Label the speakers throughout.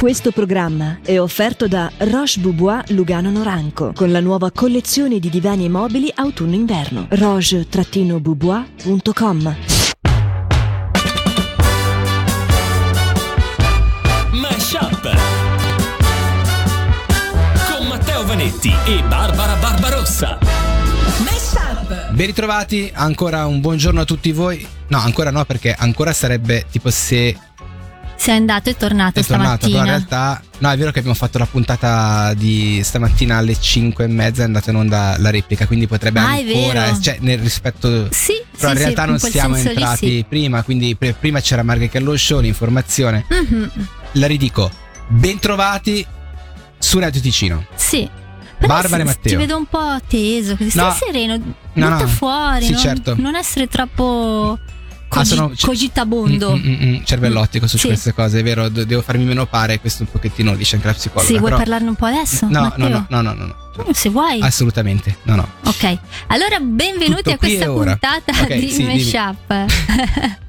Speaker 1: Questo programma è offerto da Roche Boubois Lugano Noranco con la nuova collezione di divani e mobili autunno-inverno. roche-boubois.com
Speaker 2: Mashup con Matteo Vanetti e Barbara Barbarossa.
Speaker 3: Ben ritrovati, ancora un buongiorno a tutti voi. No, ancora no, perché ancora sarebbe tipo se
Speaker 4: Sei andato e tornato
Speaker 3: è tornato, però in
Speaker 4: stamattina.
Speaker 3: realtà. No, è vero che abbiamo fatto la puntata di stamattina alle 5 e mezza, è andata in onda la replica, quindi potrebbe
Speaker 4: Ah, è
Speaker 3: ancora. Cioè, nel rispetto.
Speaker 4: Sì,
Speaker 3: Però
Speaker 4: sì,
Speaker 3: in realtà
Speaker 4: sì,
Speaker 3: non
Speaker 4: quel
Speaker 3: siamo entrati
Speaker 4: sì.
Speaker 3: prima, quindi prima c'era Margherita allo show, l'informazione.
Speaker 4: Mhm,
Speaker 3: La ridico. Bentrovati su Radio Ticino.
Speaker 4: Sì. Però
Speaker 3: Barbara e
Speaker 4: si-
Speaker 3: Matteo.
Speaker 4: Ti vedo un po' teso, così. Stai
Speaker 3: No.
Speaker 4: sereno,
Speaker 3: No,
Speaker 4: butta
Speaker 3: no.
Speaker 4: fuori.
Speaker 3: Sì,
Speaker 4: non,
Speaker 3: certo.
Speaker 4: non essere troppo
Speaker 3: Ah,
Speaker 4: cogi-
Speaker 3: sono- c-
Speaker 4: cogitabondo.
Speaker 3: Mm, mm, mm, mm, cervellottico su
Speaker 4: Sì.
Speaker 3: queste cose, è vero? De- devo farmi meno pare, questo un pochettino dice anche la psicologa.
Speaker 4: Sì, vuoi parlarne un po' adesso?
Speaker 3: No, no, no, no, no, no.
Speaker 4: Mm, Se vuoi.
Speaker 3: Assolutamente, no, no.
Speaker 4: Ok, allora benvenuti
Speaker 3: Tutto
Speaker 4: a questa puntata
Speaker 3: Ok,
Speaker 4: di
Speaker 3: sì.
Speaker 4: Mashup.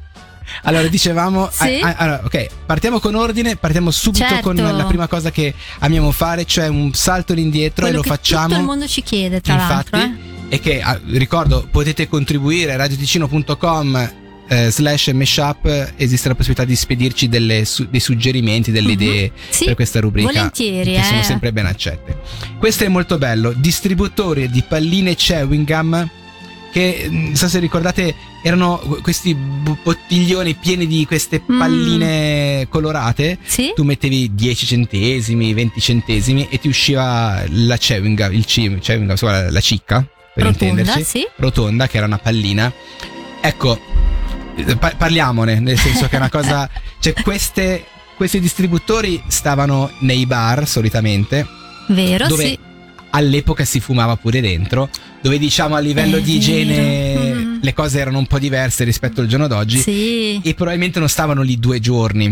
Speaker 3: Allora, dicevamo,
Speaker 4: Sì.
Speaker 3: ah, ah, allora, ok, partiamo con ordine, partiamo subito
Speaker 4: Certo.
Speaker 3: con la prima cosa che amiamo fare, cioè un salto all'indietro
Speaker 4: Quello
Speaker 3: e lo facciamo.
Speaker 4: Tutto il mondo ci chiede, tra
Speaker 3: infatti,
Speaker 4: l'altro. eh.
Speaker 3: e che ah, ricordo potete contribuire a radioticino.com eh, slash mashup esiste la possibilità di spedirci delle su- dei suggerimenti, delle
Speaker 4: Mhm.
Speaker 3: idee
Speaker 4: Sì,
Speaker 3: per questa rubrica
Speaker 4: volentieri,
Speaker 3: che sono
Speaker 4: eh.
Speaker 3: sempre ben accette. Questo è molto bello, distributori di palline chewing gum che non so se ricordate erano questi bottiglioni pieni di queste
Speaker 4: Mm.
Speaker 3: palline colorate
Speaker 4: Sì?
Speaker 3: tu mettevi 10 centesimi, 20 centesimi e ti usciva la chewing gum, il chewing insomma, la cicca, per
Speaker 4: Rotonda,
Speaker 3: intenderci,
Speaker 4: sì.
Speaker 3: rotonda, che era una pallina. Ecco, parliamone, nel senso che è una cosa, cioè queste, questi distributori stavano nei bar solitamente,
Speaker 4: Vero,
Speaker 3: dove
Speaker 4: sì.
Speaker 3: all'epoca si fumava pure dentro, dove diciamo a livello
Speaker 4: È
Speaker 3: di igiene.
Speaker 4: Mm.
Speaker 3: le cose erano un po' diverse rispetto al giorno d'oggi.
Speaker 4: Sì.
Speaker 3: E probabilmente non stavano lì due giorni,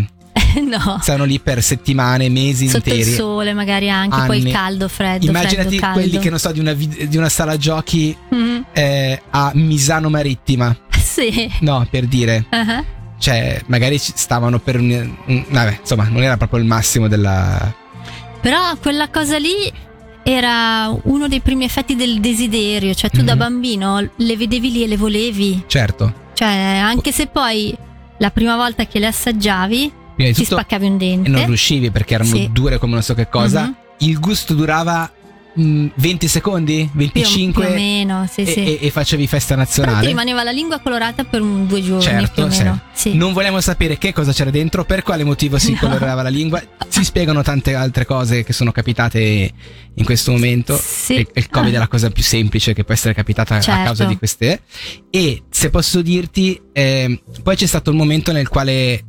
Speaker 4: no.
Speaker 3: stavano lì per settimane, mesi
Speaker 4: Sotto
Speaker 3: interi.
Speaker 4: il sole magari anche, poi
Speaker 3: Anni.
Speaker 4: il caldo, freddo,
Speaker 3: Immaginati
Speaker 4: freddo, caldo.
Speaker 3: quelli che non so di una, di una sala giochi
Speaker 4: Mhm.
Speaker 3: eh, a Misano Marittima.
Speaker 4: Sì.
Speaker 3: No, per dire,
Speaker 4: Ah,
Speaker 3: cioè, magari stavano per un, un- Vabbè, insomma, non era proprio il massimo della.
Speaker 4: Però quella cosa lì era uno dei primi effetti del desiderio, cioè tu da
Speaker 3: Mhm.
Speaker 4: bambino le vedevi lì e le volevi,
Speaker 3: Certo,
Speaker 4: cioè anche se poi la prima volta che le assaggiavi
Speaker 3: prima
Speaker 4: ti spaccavi un dente.
Speaker 3: e non riuscivi perché erano
Speaker 4: Sì.
Speaker 3: dure come non so che cosa.
Speaker 4: Mhm.
Speaker 3: Il gusto durava 20 secondi,
Speaker 4: più,
Speaker 3: 25
Speaker 4: più o meno, sì,
Speaker 3: e,
Speaker 4: sì.
Speaker 3: e- e facevi festa
Speaker 4: Però ti
Speaker 3: nazionale.
Speaker 4: rimaneva la lingua colorata per un due giorni
Speaker 3: Certo,
Speaker 4: più
Speaker 3: sì. Non vogliamo sapere che cosa c'era dentro, per quale motivo si
Speaker 4: No.
Speaker 3: colorava la lingua. Si spiegano tante altre cose che sono capitate in questo momento.
Speaker 4: Sì.
Speaker 3: E il Covid
Speaker 4: Ah.
Speaker 3: è la cosa più semplice che può essere capitata a
Speaker 4: Certo.
Speaker 3: causa di queste. E se posso dirti, ehm, poi c'è stato un momento nel quale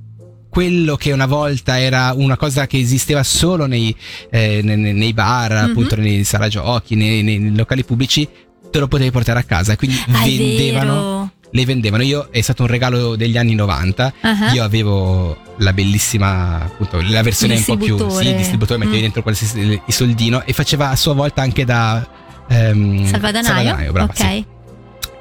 Speaker 3: quello che una volta era una cosa che esisteva solo nei, eh, nei, nei- bar,
Speaker 4: Mhm.
Speaker 3: appunto nei sala giochi, nei, nei- locali pubblici, te lo potevi portare a casa. e Quindi
Speaker 4: Ah,
Speaker 3: vendevano le vendevano. Io è stato un regalo degli anni 90.
Speaker 4: Ah.
Speaker 3: Io avevo la bellissima, appunto, la versione un po' più
Speaker 4: Distributore.
Speaker 3: sì, distributore, mettevi
Speaker 4: Mm.
Speaker 3: dentro qualsiasi il soldino e faceva a sua volta anche da ehm,
Speaker 4: Salvadanaio?
Speaker 3: brava,
Speaker 4: ok.
Speaker 3: sì.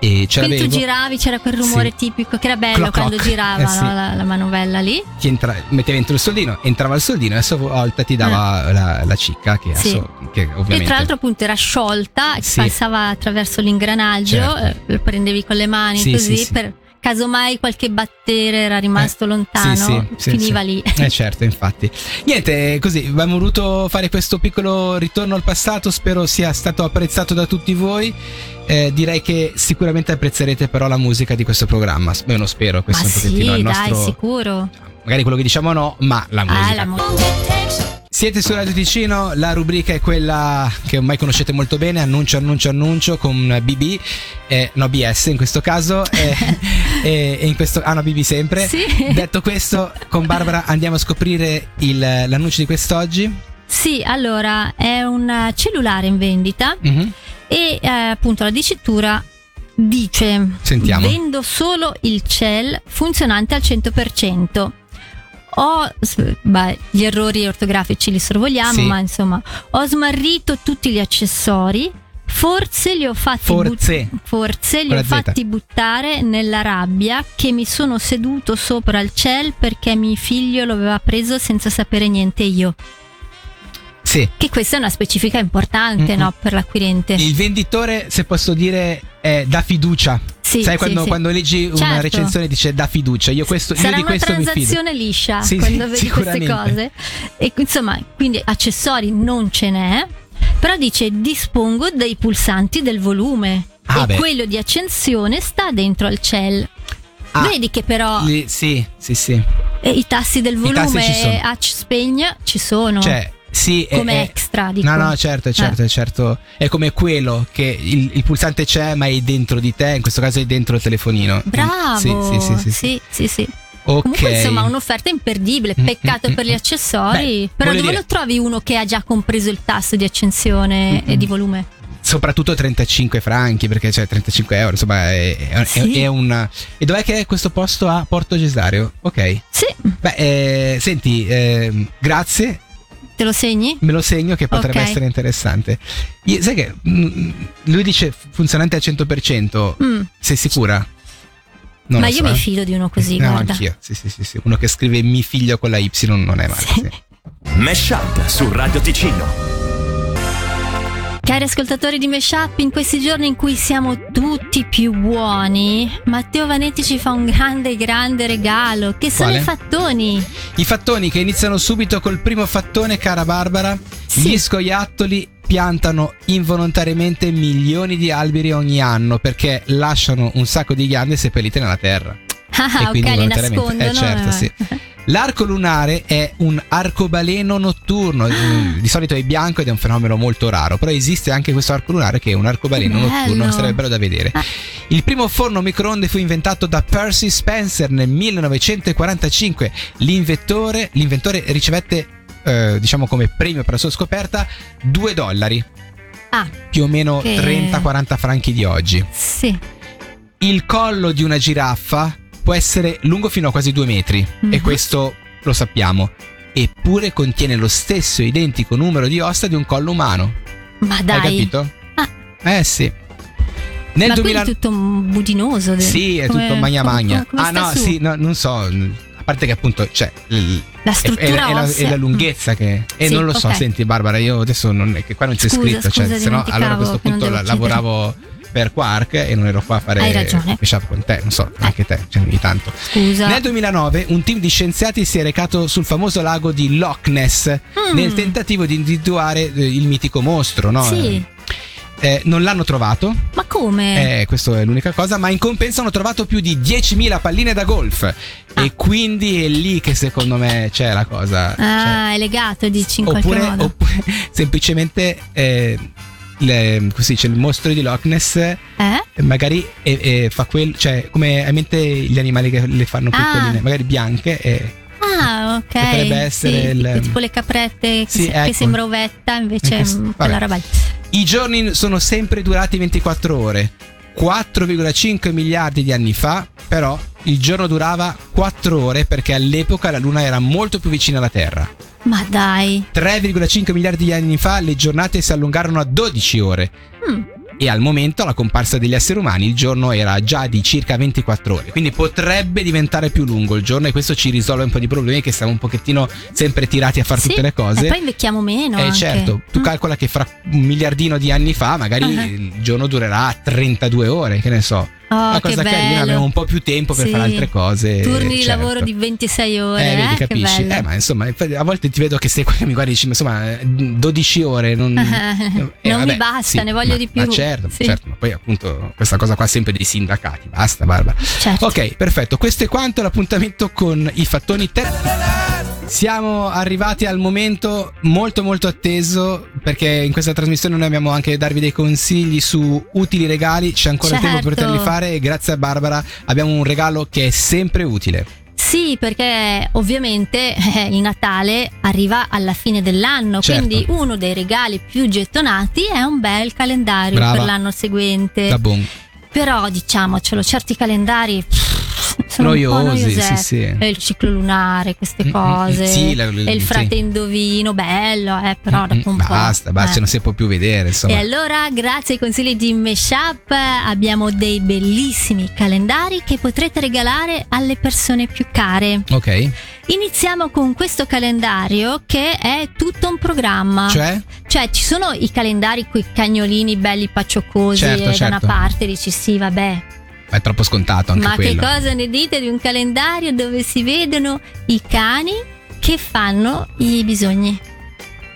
Speaker 3: E ce
Speaker 4: Quindi tu giravi, c'era quel rumore
Speaker 3: Sì.
Speaker 4: tipico che era bello
Speaker 3: Cloc,
Speaker 4: quando
Speaker 3: cloc.
Speaker 4: girava
Speaker 3: Eh, sì.
Speaker 4: no, la, la manovella lì.
Speaker 3: Ti entra- mettevi dentro il soldino, entrava il soldino e a sua volta ti dava la, la cicca che,
Speaker 4: Ah. Sì.
Speaker 3: adesso- che ovviamente
Speaker 4: E tra l'altro appunto era sciolta,
Speaker 3: Sì.
Speaker 4: passava attraverso l'ingranaggio,
Speaker 3: Certo.
Speaker 4: eh, lo prendevi con le mani
Speaker 3: Sì,
Speaker 4: così
Speaker 3: sì, sì.
Speaker 4: per casomai qualche battere era rimasto
Speaker 3: Eh,
Speaker 4: lontano,
Speaker 3: sì, sì,
Speaker 4: finiva
Speaker 3: sì.
Speaker 4: lì.
Speaker 3: Eh certo, infatti. Niente, così abbiamo voluto fare questo piccolo ritorno al passato, spero sia stato apprezzato da tutti voi. Eh, direi che sicuramente apprezzerete però la musica di questo programma. Non spero, questo
Speaker 4: Ma
Speaker 3: è un pochettino
Speaker 4: sì,
Speaker 3: il
Speaker 4: dai,
Speaker 3: nostro
Speaker 4: sicuro.
Speaker 3: magari quello che diciamo no, ma la musica.
Speaker 4: Ah, la mu-
Speaker 3: Siete su Radio Ticino, la rubrica è quella che ormai conoscete molto bene, annuncio, annuncio, annuncio con BB, eh, no BS in questo caso, eh, e, e in questo, ah no BB sempre.
Speaker 4: Sì.
Speaker 3: Detto questo, con Barbara andiamo a scoprire il- l'annuncio di quest'oggi.
Speaker 4: Sì, allora è un cellulare in vendita
Speaker 3: Mhm.
Speaker 4: e eh, appunto la dicitura dice
Speaker 3: Sentiamo.
Speaker 4: vendo solo il cell funzionante al 100%. Ho beh, gli errori ortografici li sorvogliamo,
Speaker 3: Sì.
Speaker 4: ma insomma, ho smarrito tutti gli accessori Forse li ho fatti,
Speaker 3: Forse.
Speaker 4: but- forse li ho fatti buttare nella rabbia che mi sono seduto sopra il ciel perché mio figlio lo aveva preso senza sapere niente io.
Speaker 3: Sì.
Speaker 4: Che questa è una specifica importante no, per l'acquirente.
Speaker 3: Il venditore, se posso dire, è da fiducia.
Speaker 4: Sì,
Speaker 3: Sai quando,
Speaker 4: sì.
Speaker 3: quando leggi una
Speaker 4: Certo.
Speaker 3: recensione dice da fiducia. Io, questo, io
Speaker 4: Sarà
Speaker 3: di
Speaker 4: una
Speaker 3: questo mi fido.
Speaker 4: transazione liscia
Speaker 3: Sì,
Speaker 4: quando vedi queste cose. E insomma, quindi accessori non ce n'è. Però dice dispongo dei pulsanti del volume.
Speaker 3: Ah,
Speaker 4: e
Speaker 3: beh.
Speaker 4: quello di accensione sta dentro al cell.
Speaker 3: Ah,
Speaker 4: Vedi che però
Speaker 3: li- sì, sì, sì.
Speaker 4: i tassi del
Speaker 3: I tassi
Speaker 4: volume
Speaker 3: ci sono.
Speaker 4: spegna ci sono.
Speaker 3: Cioè, sì, è-
Speaker 4: come
Speaker 3: è-
Speaker 4: extra, dico.
Speaker 3: No, no, certo, certo, certo. È come quello che il, il pulsante c'è, ma è dentro di te. In questo caso è dentro il telefonino.
Speaker 4: Bravo.
Speaker 3: Sì, sì, sì. sì, sì.
Speaker 4: sì, sì, sì.
Speaker 3: Ok.
Speaker 4: Comunque, insomma, un'offerta imperdibile.
Speaker 3: Mm,
Speaker 4: Peccato
Speaker 3: mm,
Speaker 4: per gli
Speaker 3: mm.
Speaker 4: accessori.
Speaker 3: Beh,
Speaker 4: Però dove
Speaker 3: dire-
Speaker 4: lo trovi uno che ha già compreso il tasso di accensione
Speaker 3: Mm,
Speaker 4: e
Speaker 3: mm.
Speaker 4: di volume?
Speaker 3: Soprattutto 35 franchi, perché c'è 35 euro. Insomma, è, è-
Speaker 4: Sì.
Speaker 3: è un. E dov'è che è questo posto a Porto Gesario? Ok.
Speaker 4: Sì,
Speaker 3: Beh, eh, senti, ehm, grazie.
Speaker 4: Te lo segni?
Speaker 3: Me lo segno che potrebbe
Speaker 4: Ok.
Speaker 3: essere interessante. Io- sai che mm, lui dice funzionante al 100%.
Speaker 4: Mm.
Speaker 3: Sei sicura? Non
Speaker 4: Ma io
Speaker 3: so,
Speaker 4: mi
Speaker 3: eh.
Speaker 4: fido di uno così,
Speaker 3: no,
Speaker 4: guarda.
Speaker 3: anch'io. Sì, sì, sì, sì. Uno che scrive mi figlio con la Y non è male.
Speaker 4: Sì.
Speaker 3: sì.
Speaker 2: Mesh Up su Radio Ticino.
Speaker 4: Cari ascoltatori di Meshup, in questi giorni in cui siamo tutti più buoni, Matteo Vanetti ci fa un grande, grande regalo, che sono
Speaker 3: Quale?
Speaker 4: i fattoni.
Speaker 3: I fattoni che iniziano subito col primo fattone, cara Barbara.
Speaker 4: Sì.
Speaker 3: Gli scoiattoli piantano involontariamente milioni di alberi ogni anno perché lasciano un sacco di ghiande seppellite nella terra.
Speaker 4: Ah,
Speaker 3: E
Speaker 4: ok,
Speaker 3: quindi
Speaker 4: le
Speaker 3: involontariamente-
Speaker 4: nascondono.
Speaker 3: eh, certo,
Speaker 4: eh.
Speaker 3: sì. L'arco lunare è un arcobaleno notturno, mm, di solito è bianco ed è un fenomeno molto raro, però esiste anche questo arco lunare che è un arcobaleno notturno,
Speaker 4: bello.
Speaker 3: sarebbe bello da vedere.
Speaker 4: Ah.
Speaker 3: Il primo forno microonde fu inventato da Percy Spencer nel 1945. L'inventore, l'inventore ricevette, eh, diciamo come premio per la sua scoperta, 2 dollari,
Speaker 4: Ah,
Speaker 3: più o meno
Speaker 4: Che-
Speaker 3: 30-40 franchi di oggi.
Speaker 4: sì.
Speaker 3: Il collo di una giraffa può essere lungo fino a quasi due metri
Speaker 4: Mhm.
Speaker 3: e questo lo sappiamo. Eppure contiene lo stesso identico numero di ossa di un collo umano.
Speaker 4: Ma dai.
Speaker 3: Hai capito?
Speaker 4: Ah.
Speaker 3: Eh sì. Nel
Speaker 4: Ma
Speaker 3: 2000
Speaker 4: quindi è tutto budinoso. de-
Speaker 3: Sì, è
Speaker 4: come-
Speaker 3: tutto magna
Speaker 4: come-
Speaker 3: magna.
Speaker 4: come
Speaker 3: ah
Speaker 4: sta
Speaker 3: no,
Speaker 4: su?
Speaker 3: sì, no, non so. A parte che appunto c'è l-
Speaker 4: La struttura
Speaker 3: è la, è la-
Speaker 4: ossea.
Speaker 3: è la lunghezza che. E
Speaker 4: Sì,
Speaker 3: non lo so,
Speaker 4: ok.
Speaker 3: senti Barbara, io adesso non è che qua non c'è
Speaker 4: Scusa,
Speaker 3: scritto, cioè, se no allora a questo punto la- lavoravo per Quark e non ero qua a fare
Speaker 4: Hai ragione.
Speaker 3: Meshup con te, non so, anche te, cioè, ogni tanto.
Speaker 4: Scusa.
Speaker 3: Nel 2009 un team di scienziati si è recato sul famoso lago di Loch Ness
Speaker 4: Mm.
Speaker 3: nel tentativo di individuare eh, il mitico mostro, no?
Speaker 4: Sì.
Speaker 3: Eh, non l'hanno trovato,
Speaker 4: Ma come?
Speaker 3: eh, questa è l'unica cosa, ma in compenso hanno trovato più di 10.000 palline da golf.
Speaker 4: Ah.
Speaker 3: E quindi è lì che secondo me c'è la cosa.
Speaker 4: ah, è legato, dici in
Speaker 3: cioè, oppure,
Speaker 4: qualche modo.
Speaker 3: oppure semplicemente eh, le- così c'è il mostro di Loch Ness.
Speaker 4: eh?
Speaker 3: Magari eh, eh, fa quel, cioè, come hai in mente gli animali che le fanno
Speaker 4: Ah.
Speaker 3: piccoline, magari bianche. E,
Speaker 4: Ah, ok.
Speaker 3: Potrebbe essere
Speaker 4: Sì,
Speaker 3: il-
Speaker 4: tipo le caprette che,
Speaker 3: Sì,
Speaker 4: se- che
Speaker 3: ecco.
Speaker 4: sembra ovetta, invece
Speaker 3: Ecco,
Speaker 4: mm, quella roba lì.
Speaker 3: I giorni sono sempre durati 24 ore. 4,5 miliardi di anni fa, però, il giorno durava 4 ore perché all'epoca la Luna era molto più vicina alla Terra.
Speaker 4: Ma dai.
Speaker 3: 3,5 miliardi di anni fa le giornate si allungarono a 12 ore.
Speaker 4: Mm.
Speaker 3: E al momento, alla comparsa degli esseri umani, il giorno era già di circa 24 ore. Quindi potrebbe diventare più lungo il giorno e questo ci risolve un po' di problemi che siamo un pochettino sempre tirati a fare
Speaker 4: Sì,
Speaker 3: tutte le cose.
Speaker 4: E poi invecchiamo meno.
Speaker 3: Eh
Speaker 4: anche.
Speaker 3: certo, tu
Speaker 4: Mm.
Speaker 3: calcola che fra un miliardino di anni fa magari
Speaker 4: Ah.
Speaker 3: il giorno durerà 32 ore, che ne so.
Speaker 4: Oh,
Speaker 3: Una
Speaker 4: che
Speaker 3: cosa carina, abbiamo un po' più tempo per
Speaker 4: Sì.
Speaker 3: fare altre cose.
Speaker 4: Turni di
Speaker 3: certo.
Speaker 4: lavoro di 26 ore.
Speaker 3: Eh,
Speaker 4: Eh,
Speaker 3: vedi,
Speaker 4: che
Speaker 3: capisci? Eh, ma insomma, a volte ti vedo che sei qua che mi guardi e dici, ma insomma, eh, 12 ore non, eh,
Speaker 4: Non mi basta, ne voglio
Speaker 3: ma-
Speaker 4: di più.
Speaker 3: Ma certo,
Speaker 4: Sì.
Speaker 3: certo, ma poi appunto questa cosa qua sempre dei sindacati, basta, Barbara.
Speaker 4: Certo.
Speaker 3: Ok, perfetto. Questo è quanto l'appuntamento con i fattoni te. Siamo arrivati al momento molto molto atteso perché in questa trasmissione noi abbiamo anche darvi dei consigli su utili regali, c'è ancora
Speaker 4: Certo.
Speaker 3: tempo per poterli fare e grazie a Barbara abbiamo un regalo che è sempre utile.
Speaker 4: Sì, perché ovviamente eh, il Natale arriva alla fine dell'anno,
Speaker 3: Certo.
Speaker 4: quindi uno dei regali più gettonati è un bel calendario
Speaker 3: Brava.
Speaker 4: per l'anno seguente.
Speaker 3: Da bon.
Speaker 4: Però diciamocelo, certi calendari pff, sono
Speaker 3: Noiosi, sì, sì.
Speaker 4: Il ciclo lunare, queste
Speaker 3: Mm, mm,
Speaker 4: cose.
Speaker 3: sì, la- la-
Speaker 4: il
Speaker 3: sì.
Speaker 4: frate indovino, bello, eh, però dopo un po'.
Speaker 3: basta, basta,
Speaker 4: eh.
Speaker 3: non si può più vedere, insomma.
Speaker 4: E allora, grazie ai consigli di Meshup, abbiamo dei bellissimi calendari che potrete regalare alle persone più care.
Speaker 3: Ok,
Speaker 4: Iniziamo con questo calendario che è tutto un programma.
Speaker 3: cioè?
Speaker 4: Cioè, ci sono i calendari con i cagnolini belli pacciocosi
Speaker 3: Certo,
Speaker 4: e da
Speaker 3: certo.
Speaker 4: una parte dici sì, vabbè.
Speaker 3: È troppo scontato anche
Speaker 4: Ma
Speaker 3: quello.
Speaker 4: che cosa ne dite di un calendario dove si vedono i cani che fanno i bisogni?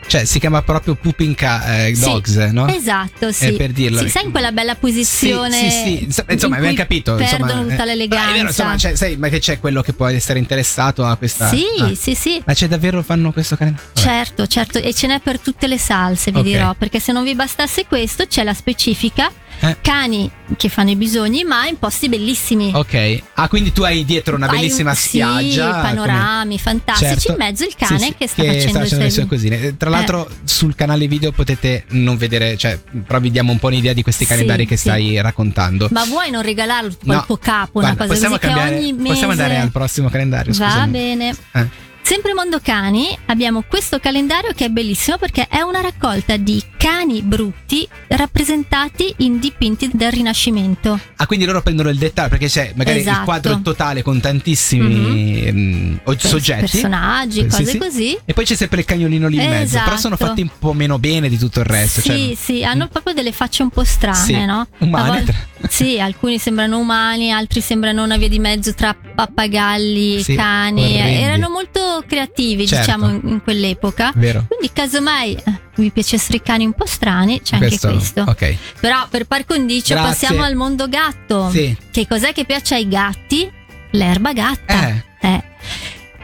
Speaker 3: Cioè, si chiama proprio Pooping ca- eh,
Speaker 4: Sì,
Speaker 3: Dogs, no?
Speaker 4: Esatto, sì.
Speaker 3: Eh, per dirlo.
Speaker 4: Sì, sai in quella bella posizione.
Speaker 3: Sì, sì, sì. Insomma, Insomma,
Speaker 4: in
Speaker 3: abbiamo capito.
Speaker 4: Perdono
Speaker 3: insomma,
Speaker 4: tutta
Speaker 3: eh,
Speaker 4: l'eleganza.
Speaker 3: ma è vero, insomma, cioè, sai, ma che c'è quello che può essere interessato a questa.
Speaker 4: Sì,
Speaker 3: Ah.
Speaker 4: sì, sì.
Speaker 3: Ma c'è davvero fanno questo calendario?
Speaker 4: Certo, certo, e ce n'è per tutte le salse, vi
Speaker 3: Ok.
Speaker 4: dirò, perché se non vi bastasse questo c'è la specifica
Speaker 3: Eh.
Speaker 4: cani che fanno i bisogni, ma in posti bellissimi.
Speaker 3: Ok. Ah, quindi tu hai dietro una
Speaker 4: Hai un-
Speaker 3: bellissima
Speaker 4: sì,
Speaker 3: spiaggia. come-
Speaker 4: panorami fantastici,
Speaker 3: Certo.
Speaker 4: in mezzo il cane
Speaker 3: Sì, sì,
Speaker 4: che sta facendo,
Speaker 3: le sue. Eh, Tra l'altro, sul canale video potete non vedere, cioè, però vi diamo un po' un'idea di questi
Speaker 4: Sì,
Speaker 3: calendari che
Speaker 4: sì.
Speaker 3: stai raccontando.
Speaker 4: Ma vuoi non regalarlo al
Speaker 3: No,
Speaker 4: tuo capo, una
Speaker 3: Guarda,
Speaker 4: cosa
Speaker 3: possiamo
Speaker 4: così che
Speaker 3: cambiare-
Speaker 4: ogni mese
Speaker 3: Possiamo andare al prossimo calendario,
Speaker 4: Va
Speaker 3: scusami.
Speaker 4: bene.
Speaker 3: Eh.
Speaker 4: Sempre Mondo Cani abbiamo questo calendario che è bellissimo perché è una raccolta di cani brutti rappresentati in dipinti del Rinascimento.
Speaker 3: Ah, quindi loro prendono il dettaglio perché c'è magari il
Speaker 4: Esatto.
Speaker 3: quadro totale con tantissimi mm, o-
Speaker 4: Pers-
Speaker 3: soggetti.
Speaker 4: personaggi, cose
Speaker 3: sì.
Speaker 4: così.
Speaker 3: E poi c'è sempre il cagnolino lì in mezzo. Però sono
Speaker 4: Esatto.
Speaker 3: fatti un po' meno bene di tutto il resto.
Speaker 4: Sì,
Speaker 3: cioè-
Speaker 4: sì, hanno proprio delle facce un po' strane,
Speaker 3: Sì,
Speaker 4: no?
Speaker 3: umane, tra-
Speaker 4: Sì, alcuni sembrano umani, altri sembrano una via di mezzo tra pappagalli
Speaker 3: Sì,
Speaker 4: cani.
Speaker 3: orrendi.
Speaker 4: Erano molto creativi,
Speaker 3: Certo.
Speaker 4: diciamo, in, in quell'epoca.
Speaker 3: Vero?
Speaker 4: Quindi, casomai eh, vi piacessero i cani un po' strani, c'è anche questo.
Speaker 3: Ok.
Speaker 4: Però per par condicio
Speaker 3: Grazie.
Speaker 4: passiamo al mondo gatto.
Speaker 3: Sì.
Speaker 4: Che cos'è che piace ai gatti? L'erba gatta.
Speaker 3: Eh.
Speaker 4: Eh.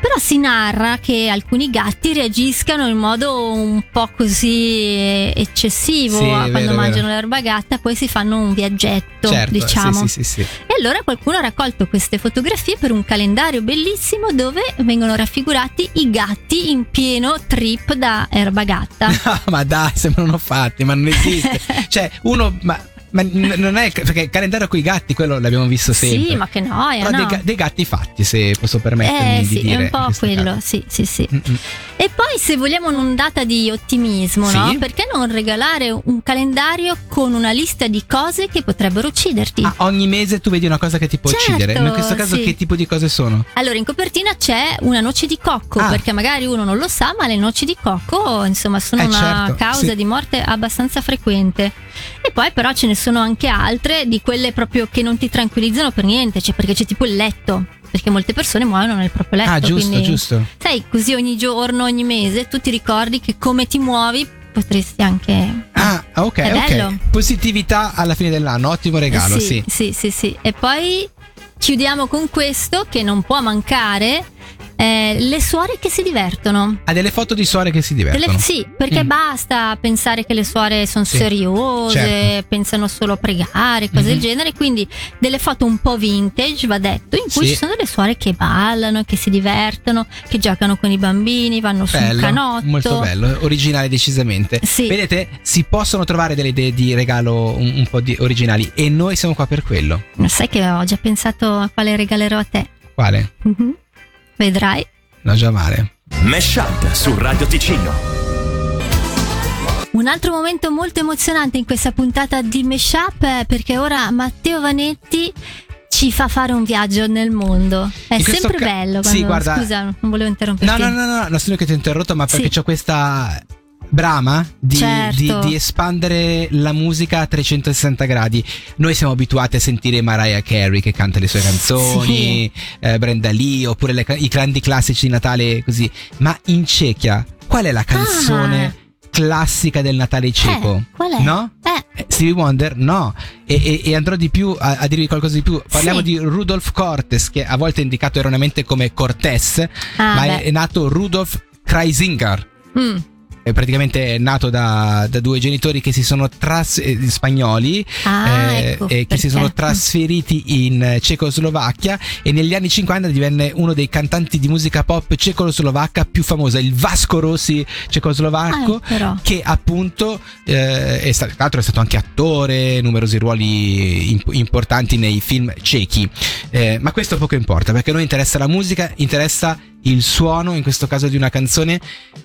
Speaker 4: Però si narra che alcuni gatti reagiscano in modo un po' così eh, eccessivo
Speaker 3: Sì,
Speaker 4: quando
Speaker 3: vero,
Speaker 4: mangiano
Speaker 3: vero.
Speaker 4: l'erba gatta, poi si fanno un viaggetto,
Speaker 3: Certo,
Speaker 4: diciamo.
Speaker 3: sì, sì.
Speaker 4: E allora qualcuno ha raccolto queste fotografie per un calendario bellissimo dove vengono raffigurati i gatti in pieno trip da erba gatta.
Speaker 3: Ah, ma dai, sembrano fatti, ma non esiste. cioè, uno. Ma, ma n- non è. Perché il calendario con i gatti, quello l'abbiamo visto sempre.
Speaker 4: sì, ma che noia,
Speaker 3: Però
Speaker 4: no?
Speaker 3: dei, dei gatti fatti, se posso permettermi
Speaker 4: Eh
Speaker 3: di
Speaker 4: sì,
Speaker 3: dire.
Speaker 4: è un po' quello,
Speaker 3: caso.
Speaker 4: sì, sì, sì.
Speaker 3: Mm-mm.
Speaker 4: E poi se vogliamo un'ondata di ottimismo,
Speaker 3: Sì.
Speaker 4: no? Perché non regalare un calendario con una lista di cose che potrebbero ucciderti?
Speaker 3: Ah, ogni mese tu vedi una cosa che ti può
Speaker 4: Certo,
Speaker 3: uccidere. In questo caso,
Speaker 4: sì.
Speaker 3: che tipo di cose sono?
Speaker 4: Allora, in copertina c'è una noce di cocco,
Speaker 3: Ah.
Speaker 4: perché magari uno non lo sa, ma le noci di cocco, insomma, sono
Speaker 3: Eh,
Speaker 4: una
Speaker 3: certo,
Speaker 4: causa
Speaker 3: sì.
Speaker 4: di morte abbastanza frequente. E poi però ce ne sono anche altre di quelle proprio che non ti tranquillizzano per niente, cioè perché c'è tipo il letto, perché molte persone muoiono nel proprio letto.
Speaker 3: ah, giusto,
Speaker 4: quindi,
Speaker 3: giusto.
Speaker 4: Sai, così ogni giorno, ogni mese, tu ti ricordi che come ti muovi potresti anche...
Speaker 3: Ah, ok,
Speaker 4: È
Speaker 3: ok.
Speaker 4: bello.
Speaker 3: Positività alla fine dell'anno, ottimo regalo, sì.
Speaker 4: sì, sì, sì. E poi chiudiamo con questo che non può mancare. Eh, le suore che si divertono.
Speaker 3: Ha delle foto di suore che si divertono.
Speaker 4: Delle- sì, perché
Speaker 3: Mm.
Speaker 4: basta pensare che le suore sono
Speaker 3: Sì,
Speaker 4: seriose,
Speaker 3: certo.
Speaker 4: pensano solo a pregare, cose
Speaker 3: Mhm.
Speaker 4: del genere. Quindi delle foto un po' vintage, va detto, in cui
Speaker 3: Sì.
Speaker 4: ci sono delle suore che ballano, che si divertono, che giocano con i bambini, vanno su un
Speaker 3: Bello,
Speaker 4: canotto.
Speaker 3: molto bello, originale decisamente.
Speaker 4: Sì.
Speaker 3: Vedete, si possono trovare delle idee di regalo un, un po' di originali e noi siamo qua per quello.
Speaker 4: Ma sai che ho già pensato a quale regalerò a te?
Speaker 3: Quale?
Speaker 4: Mhm. Vedrai.
Speaker 3: No, già male.
Speaker 2: Mesh Up su Radio Ticino.
Speaker 4: Un altro momento molto emozionante in questa puntata di Meshup è perché ora Matteo Vanetti ci fa fare un viaggio nel mondo. È sempre
Speaker 3: ca-
Speaker 4: bello.
Speaker 3: sì,
Speaker 4: Quando,
Speaker 3: guarda-
Speaker 4: Scusa, non volevo
Speaker 3: No,
Speaker 4: interromperti.
Speaker 3: no, no, no, non sono io che ti ho interrotto, ma perché
Speaker 4: Sì.
Speaker 3: c'ho questa brama di,
Speaker 4: Certo.
Speaker 3: di- di espandere la musica a 360 gradi. Noi siamo abituati a sentire Mariah Carey che canta le sue canzoni, eh, Brenda Lee, oppure le i grandi classici di Natale così. Ma in Cechia, qual è la canzone classica del Natale ceco?
Speaker 4: Ah. Eh, qual è?
Speaker 3: No?
Speaker 4: Eh,
Speaker 3: Eh, Stevie Wonder? No. E, e- e andrò di più a, a dirvi qualcosa di più. Parliamo
Speaker 4: Sì.
Speaker 3: di Rudolf Cortes, che a volte è indicato erroneamente come Cortés,
Speaker 4: Ah,
Speaker 3: ma
Speaker 4: beh.
Speaker 3: è, è nato Rudolf Kreisinger.
Speaker 4: mm,
Speaker 3: è praticamente nato da, da due genitori che si sono tras- eh, spagnoli
Speaker 4: Ah,
Speaker 3: eh,
Speaker 4: ecco,
Speaker 3: e che si sono trasferiti in Cecoslovacchia e negli anni 50 divenne uno dei cantanti di musica pop cecoslovacca più famosa, il Vasco Rossi cecoslovacco
Speaker 4: Ah,
Speaker 3: che appunto eh, è stato, tra l'altro è stato anche attore, numerosi ruoli imp- importanti nei film cechi. Eh, ma questo poco importa perché a noi interessa la musica, interessa il suono, in questo caso di una canzone.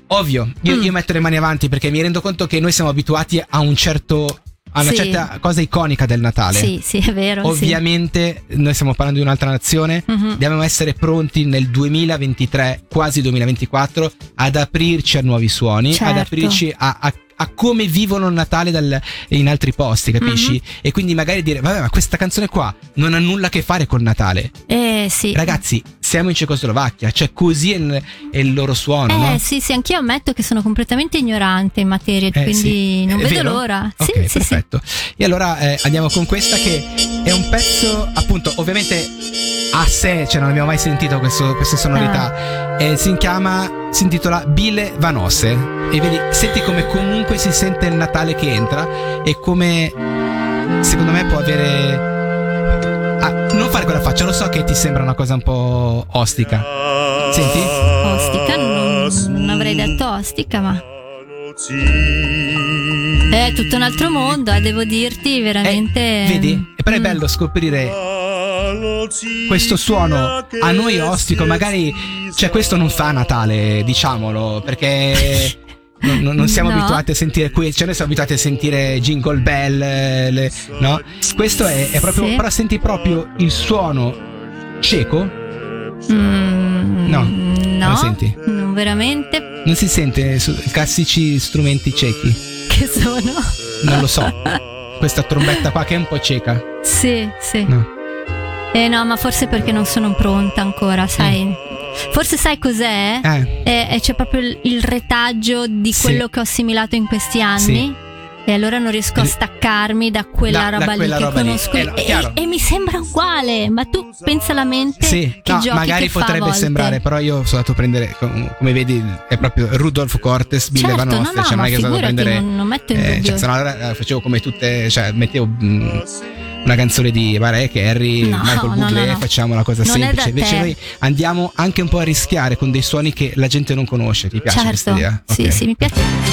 Speaker 3: Ovvio, io,
Speaker 4: Mm.
Speaker 3: io metto le mani avanti perché mi rendo conto che noi siamo abituati a un certo a una
Speaker 4: Sì.
Speaker 3: certa cosa iconica del Natale.
Speaker 4: Sì, sì, è vero. sì.
Speaker 3: Ovviamente noi stiamo parlando di un'altra nazione,
Speaker 4: Mhm.
Speaker 3: dobbiamo essere pronti nel 2023, quasi 2024, ad aprirci a nuovi suoni, ad
Speaker 4: Certo.
Speaker 3: aprirci a, a- a come vivono il Natale dal- in altri posti, capisci?
Speaker 4: Mhm.
Speaker 3: E quindi magari dire, vabbè, ma questa canzone qua non ha nulla a che fare col Natale.
Speaker 4: Eh sì.
Speaker 3: Ragazzi, siamo in Cecoslovacchia, cioè così è il, è il loro suono,
Speaker 4: Eh
Speaker 3: no?
Speaker 4: sì, sì, anch'io ammetto che sono completamente ignorante in materia,
Speaker 3: Eh,
Speaker 4: quindi
Speaker 3: sì.
Speaker 4: non
Speaker 3: È
Speaker 4: vedo
Speaker 3: vero?
Speaker 4: l'ora.
Speaker 3: Ok,
Speaker 4: sì, sì, sì.
Speaker 3: perfetto. E allora eh, andiamo con questa che è un pezzo, appunto, ovviamente a sé, cioè non abbiamo mai sentito questo- queste sonorità.
Speaker 4: Ah.
Speaker 3: Eh, si chiama, si intitola Bile Vanose. E vedi, senti come comunque si sente il Natale che entra e come secondo me può avere. Ah, non fare quella faccia, lo so che ti sembra una cosa un po' ostica. Senti?
Speaker 4: Ostica, non, non avrei detto ostica, ma è tutto un altro mondo, eh, devo dirti, veramente.
Speaker 3: Eh, vedi? E però è
Speaker 4: Mm.
Speaker 3: bello scoprire questo suono a noi ostico, magari cioè questo non fa Natale, diciamolo, perché non, non- siamo
Speaker 4: No.
Speaker 3: abituati a sentire qui, cioè noi siamo abituati a sentire Jingle Bell, eh, le- no? Questo è, è proprio,
Speaker 4: Sì.
Speaker 3: però senti proprio il suono cieco,
Speaker 4: Mm,
Speaker 3: No,
Speaker 4: no,
Speaker 3: non senti?
Speaker 4: non veramente.
Speaker 3: non si sente su classici strumenti ciechi,
Speaker 4: Che sono?
Speaker 3: non lo so. Questa trombetta qua che è un po' cieca.
Speaker 4: Sì, sì.
Speaker 3: No.
Speaker 4: Eh no, ma forse perché non sono pronta ancora, sai? Forse sai cos'è?
Speaker 3: Eh.
Speaker 4: Eh, eh, c'è proprio il, il retaggio di
Speaker 3: Sì.
Speaker 4: quello che ho assimilato in questi anni.
Speaker 3: Sì.
Speaker 4: E allora non riesco a staccarmi da quella
Speaker 3: Da- da
Speaker 4: roba
Speaker 3: quella
Speaker 4: lì che
Speaker 3: roba lì.
Speaker 4: conosco.
Speaker 3: Eh, no,
Speaker 4: e, e mi sembra uguale. Ma tu pensa alla mente
Speaker 3: Sì,
Speaker 4: che
Speaker 3: no,
Speaker 4: giochi
Speaker 3: magari
Speaker 4: che
Speaker 3: potrebbe sembrare, però io sono andato a prendere, com- come vedi, è proprio Rudolf Cortes, Bill
Speaker 4: Certo,
Speaker 3: Van
Speaker 4: no, no,
Speaker 3: cioè non è che sono andato a prendere...
Speaker 4: non- non metto in
Speaker 3: eh,
Speaker 4: dubbio.
Speaker 3: cioè, se no allora eh, facevo come tutte, cioè mettevo mm, una canzone di Mariah Carey,
Speaker 4: No,
Speaker 3: Michael
Speaker 4: no,
Speaker 3: Bublé,
Speaker 4: no,
Speaker 3: facciamo una cosa
Speaker 4: Non
Speaker 3: semplice. Invece
Speaker 4: te.
Speaker 3: noi andiamo anche un po' a rischiare con dei suoni che la gente non conosce. Ti piace questa
Speaker 4: Certo,
Speaker 3: idea?
Speaker 4: sì,
Speaker 3: Ok.
Speaker 4: sì, mi piace.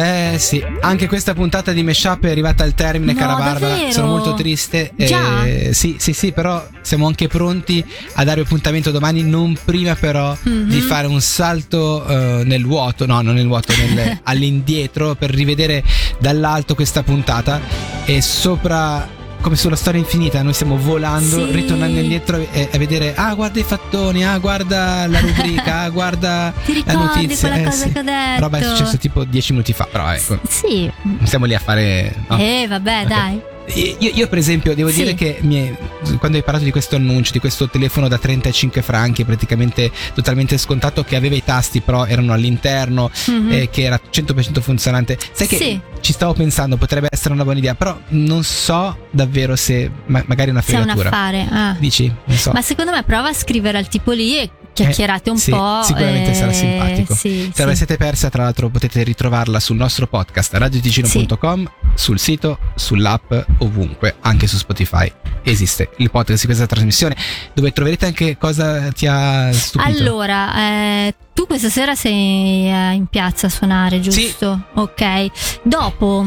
Speaker 3: Eh sì, anche questa puntata di Meshup è arrivata al termine,
Speaker 4: No,
Speaker 3: cara Barbara.
Speaker 4: davvero?
Speaker 3: Sono molto triste.
Speaker 4: Già?
Speaker 3: Eh, sì, sì, sì, però siamo anche pronti a dare appuntamento domani, non prima però
Speaker 4: Mhm.
Speaker 3: di fare un salto eh, nel vuoto, no, non nel vuoto, nel- all'indietro per rivedere dall'alto questa puntata e sopra come sulla storia infinita, noi stiamo volando,
Speaker 4: Sì.
Speaker 3: ritornando indietro e a vedere, ah, guarda i fattoni, ah, guarda la rubrica, ah, guarda la notizia. Eh,
Speaker 4: cosa
Speaker 3: sì.
Speaker 4: che ho detto?
Speaker 3: Roba è successo tipo dieci minuti fa, però ecco,
Speaker 4: Sì.
Speaker 3: non stiamo lì a fare... no.
Speaker 4: Eh, vabbè,
Speaker 3: Ok.
Speaker 4: dai.
Speaker 3: Io, io, per esempio devo
Speaker 4: Sì.
Speaker 3: dire che è- quando hai parlato di questo annuncio, di questo telefono da 35 franchi, praticamente totalmente scontato, che aveva i tasti però erano all'interno,
Speaker 4: Mhm.
Speaker 3: eh, che era 100% funzionante, sai che
Speaker 4: Sì.
Speaker 3: ci stavo pensando, potrebbe essere una buona idea, però non so davvero se ma- magari una
Speaker 4: Se è un
Speaker 3: fregatura.
Speaker 4: affare. ah.
Speaker 3: Dici? Non so.
Speaker 4: Ma secondo me prova a scrivere al tipo lì e chiacchierate un
Speaker 3: Eh, sì,
Speaker 4: po'.
Speaker 3: Sicuramente
Speaker 4: eh,
Speaker 3: sarà simpatico.
Speaker 4: Sì,
Speaker 3: Se
Speaker 4: sì.
Speaker 3: la siete persa, tra l'altro, potete ritrovarla sul nostro podcast radioticino.com, sul sito, sull'app, ovunque, anche su Spotify. Esiste il podcast di questa trasmissione, dove troverete anche cosa ti ha stupito.
Speaker 4: Allora, eh, tu questa sera sei eh, in piazza a suonare, giusto? Ok. Dopo,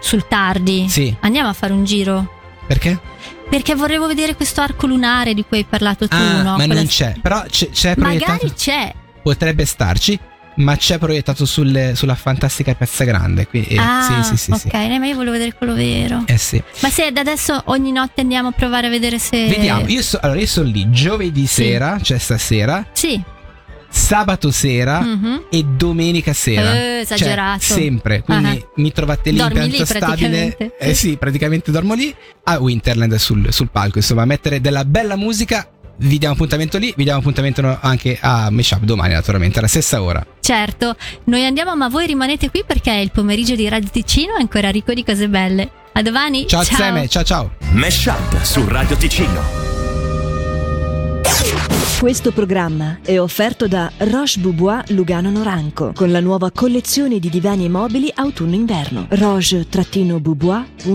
Speaker 4: sul tardi, andiamo a fare un giro.
Speaker 3: perché?
Speaker 4: Perché vorrevo vedere questo arco lunare di cui hai parlato tu,
Speaker 3: ah,
Speaker 4: no?
Speaker 3: ma
Speaker 4: Quella-
Speaker 3: non c'è. Però c'è, c'è proiettato.
Speaker 4: Magari c'è.
Speaker 3: Potrebbe starci, ma c'è proiettato sulle- sulla fantastica piazza grande. Qui, eh,
Speaker 4: ah,
Speaker 3: sì, sì, sì,
Speaker 4: ok,
Speaker 3: sì.
Speaker 4: ma io volevo vedere quello vero.
Speaker 3: Eh sì.
Speaker 4: Ma se da adesso ogni notte andiamo a provare a vedere se.
Speaker 3: Vediamo, io, so- allora io sono lì giovedì
Speaker 4: Sì.
Speaker 3: sera, cioè stasera,
Speaker 4: Sì.
Speaker 3: Sabato sera
Speaker 4: mhm.
Speaker 3: e domenica sera.
Speaker 4: Eh, esagerato.
Speaker 3: Cioè, sempre. Quindi
Speaker 4: Ah.
Speaker 3: mi trovate lì
Speaker 4: Dormi
Speaker 3: in
Speaker 4: lì
Speaker 3: pianta stabile.
Speaker 4: praticamente.
Speaker 3: Eh sì, praticamente dormo lì a Winterland sul, sul palco. Insomma, mettere della bella musica. Vi diamo appuntamento lì, vi diamo appuntamento anche a Meshup domani, naturalmente, alla stessa ora.
Speaker 4: Certo, noi andiamo, ma voi rimanete qui perché il pomeriggio di Radio Ticino è ancora ricco di cose belle. A domani.
Speaker 3: Ciao, Zeme, ciao ciao.
Speaker 2: Mesh Up su Radio Ticino.
Speaker 1: Questo programma è offerto da Roche Boubois Lugano Noranco con la nuova collezione di divani e mobili autunno-inverno. roche-boubois.it